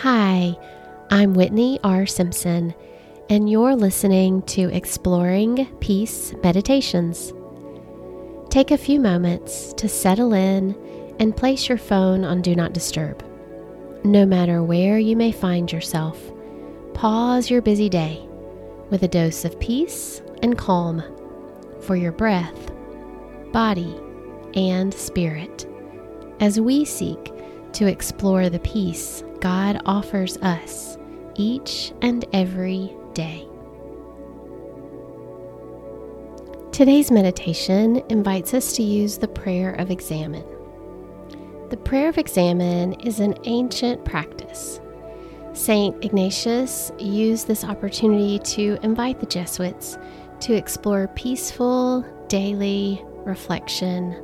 Hi, I'm Whitney R. Simpson, and you're listening to Exploring Peace Meditations. Take a few moments to settle in and place your phone on Do Not Disturb. No matter where you may find yourself, pause your busy day with a dose of peace and calm for your breath, body, and spirit as we seek to explore the peace God offers us each and every day. Today's meditation invites us to use the prayer of examen. The prayer of examen is an ancient practice. St. Ignatius used this opportunity to invite the Jesuits to explore peaceful daily reflection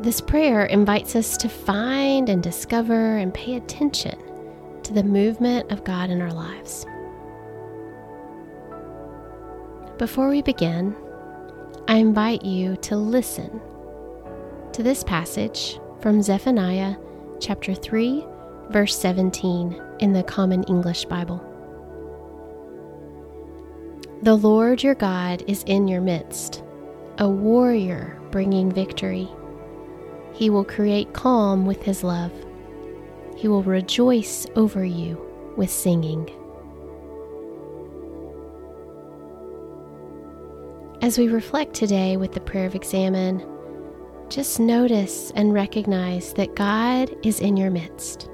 this prayer invites us to find and discover and pay attention to the movement of God in our lives. Before we begin, I invite you to listen to this passage from Zephaniah chapter 3, verse 17 in the Common English Bible. The Lord your God is in your midst, a warrior bringing victory. He will create calm with His love. He will rejoice over you with singing. As we reflect today with the prayer of examen, just notice and recognize that God is in your midst.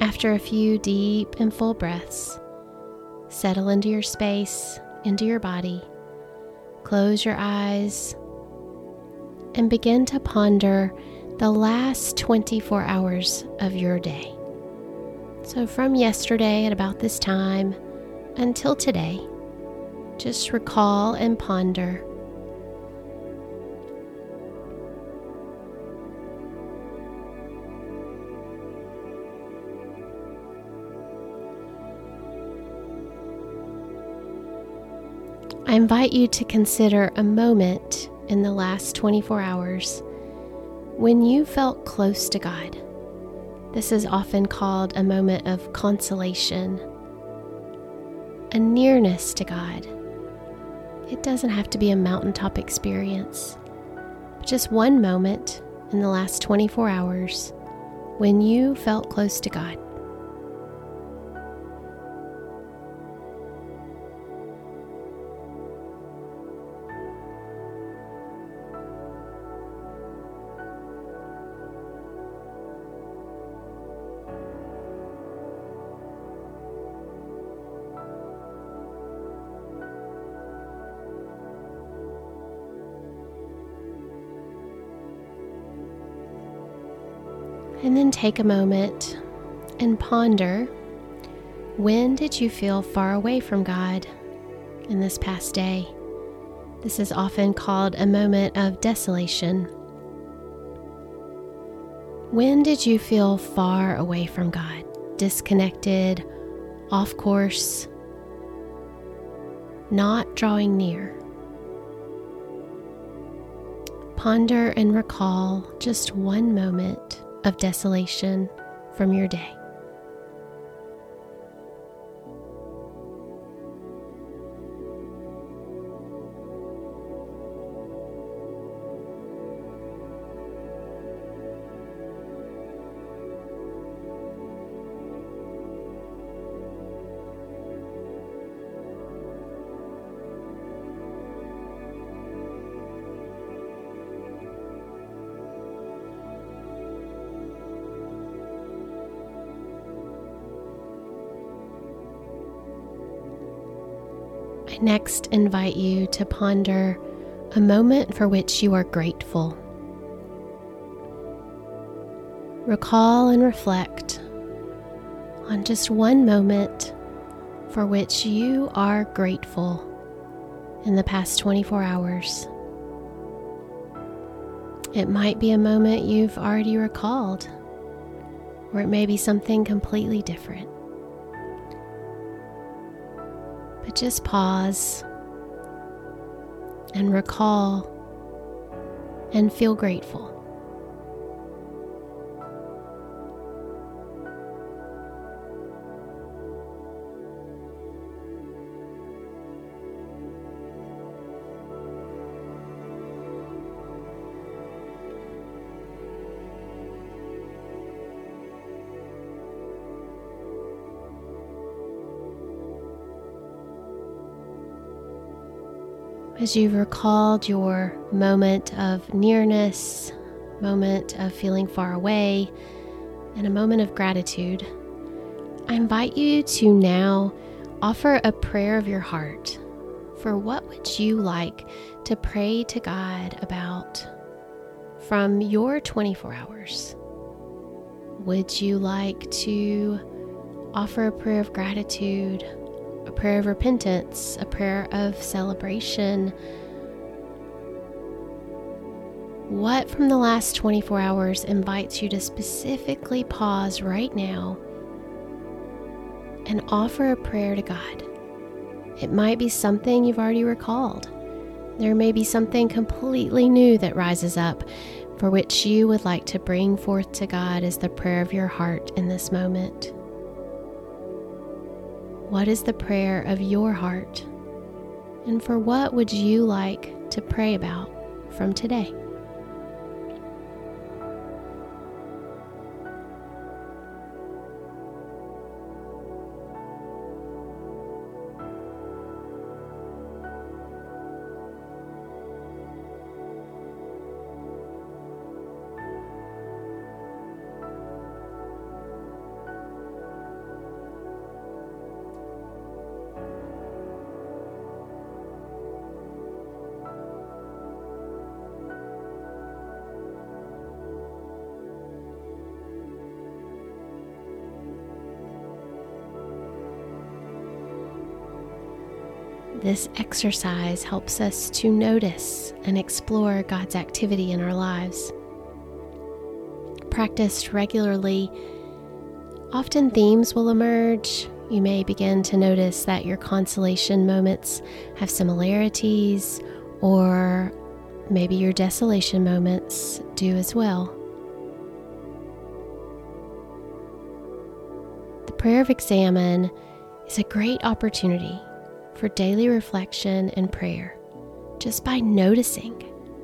After a few deep and full breaths, settle into your space into your body. Close your eyes and begin to ponder the last 24 hours of your day. So, from yesterday at about this time until today, just recall and ponder I invite you to consider a moment in the last 24 hours when you felt close to God. This is often called a moment of consolation, a nearness to God. It doesn't have to be a mountaintop experience, but just one moment in the last 24 hours when you felt close to God. And then take a moment and ponder when did you feel far away from God in this past day? This is often called a moment of desolation. When did you feel far away from God, disconnected, off course, not drawing near? Ponder and recall just one moment of desolation from your day. Next invite you to ponder a moment for which you are grateful. Recall and reflect on just one moment for which you are grateful in the past 24 hours. It might be a moment you've already recalled, or it may be something completely different. But just pause and recall and feel grateful. As you've recalled your moment of nearness, moment of feeling far away, and a moment of gratitude, I invite you to now offer a prayer of your heart for what would you like to pray to God about from your 24 hours? Would you like to offer a prayer of gratitude a prayer of repentance, a prayer of celebration. What from the last 24 hours invites you to specifically pause right now and offer a prayer to God? It might be something you've already recalled. There may be something completely new that rises up for which you would like to bring forth to God as the prayer of your heart in this moment. What is the prayer of your heart? And for what would you like to pray about from today? This exercise helps us to notice and explore God's activity in our lives. Practiced regularly, often themes will emerge. You may begin to notice that your consolation moments have similarities, or maybe your desolation moments do as well. The prayer of examen is a great opportunity for daily reflection and prayer just by noticing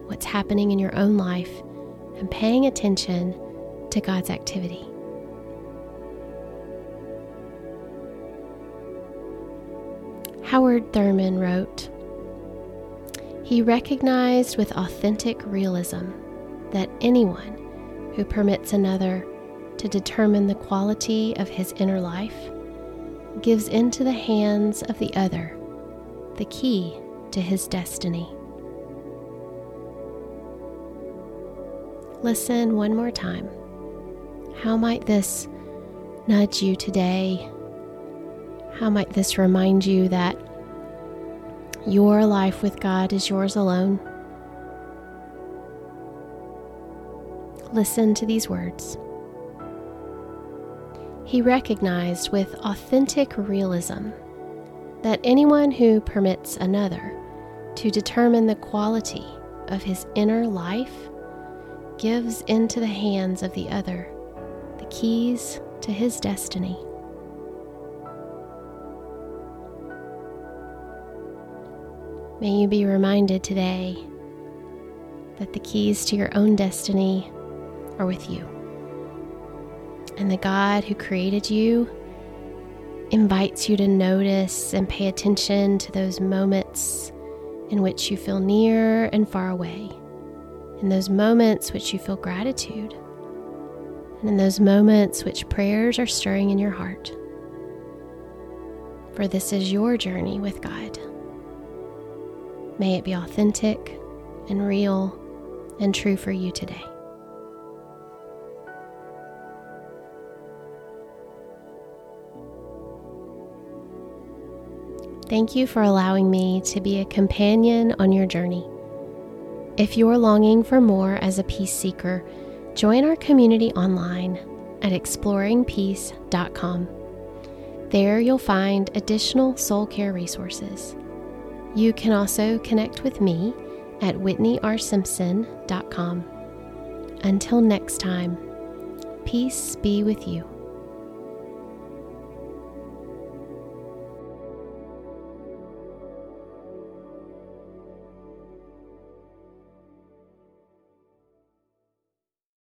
what's happening in your own life and paying attention to God's activity. Howard Thurman wrote, He recognized with authentic realism that anyone who permits another to determine the quality of his inner life gives into the hands of the other the key to his destiny. Listen one more time. How might this nudge you today? How might this remind you that your life with God is yours alone? Listen to these words. He recognized with authentic realism that anyone who permits another to determine the quality of his inner life gives into the hands of the other the keys to his destiny. May you be reminded today that the keys to your own destiny are with you. And the God who created you invites you to notice and pay attention to those moments in which you feel near and far away, in those moments which you feel gratitude, and in those moments which prayers are stirring in your heart. For this is your journey with God. May it be authentic and real and true for you today. Thank you for allowing me to be a companion on your journey. If you're longing for more as a peace seeker, join our community online at exploringpeace.com. There you'll find additional soul care resources. You can also connect with me at whitneyrsimpson.com. Until next time, peace be with you.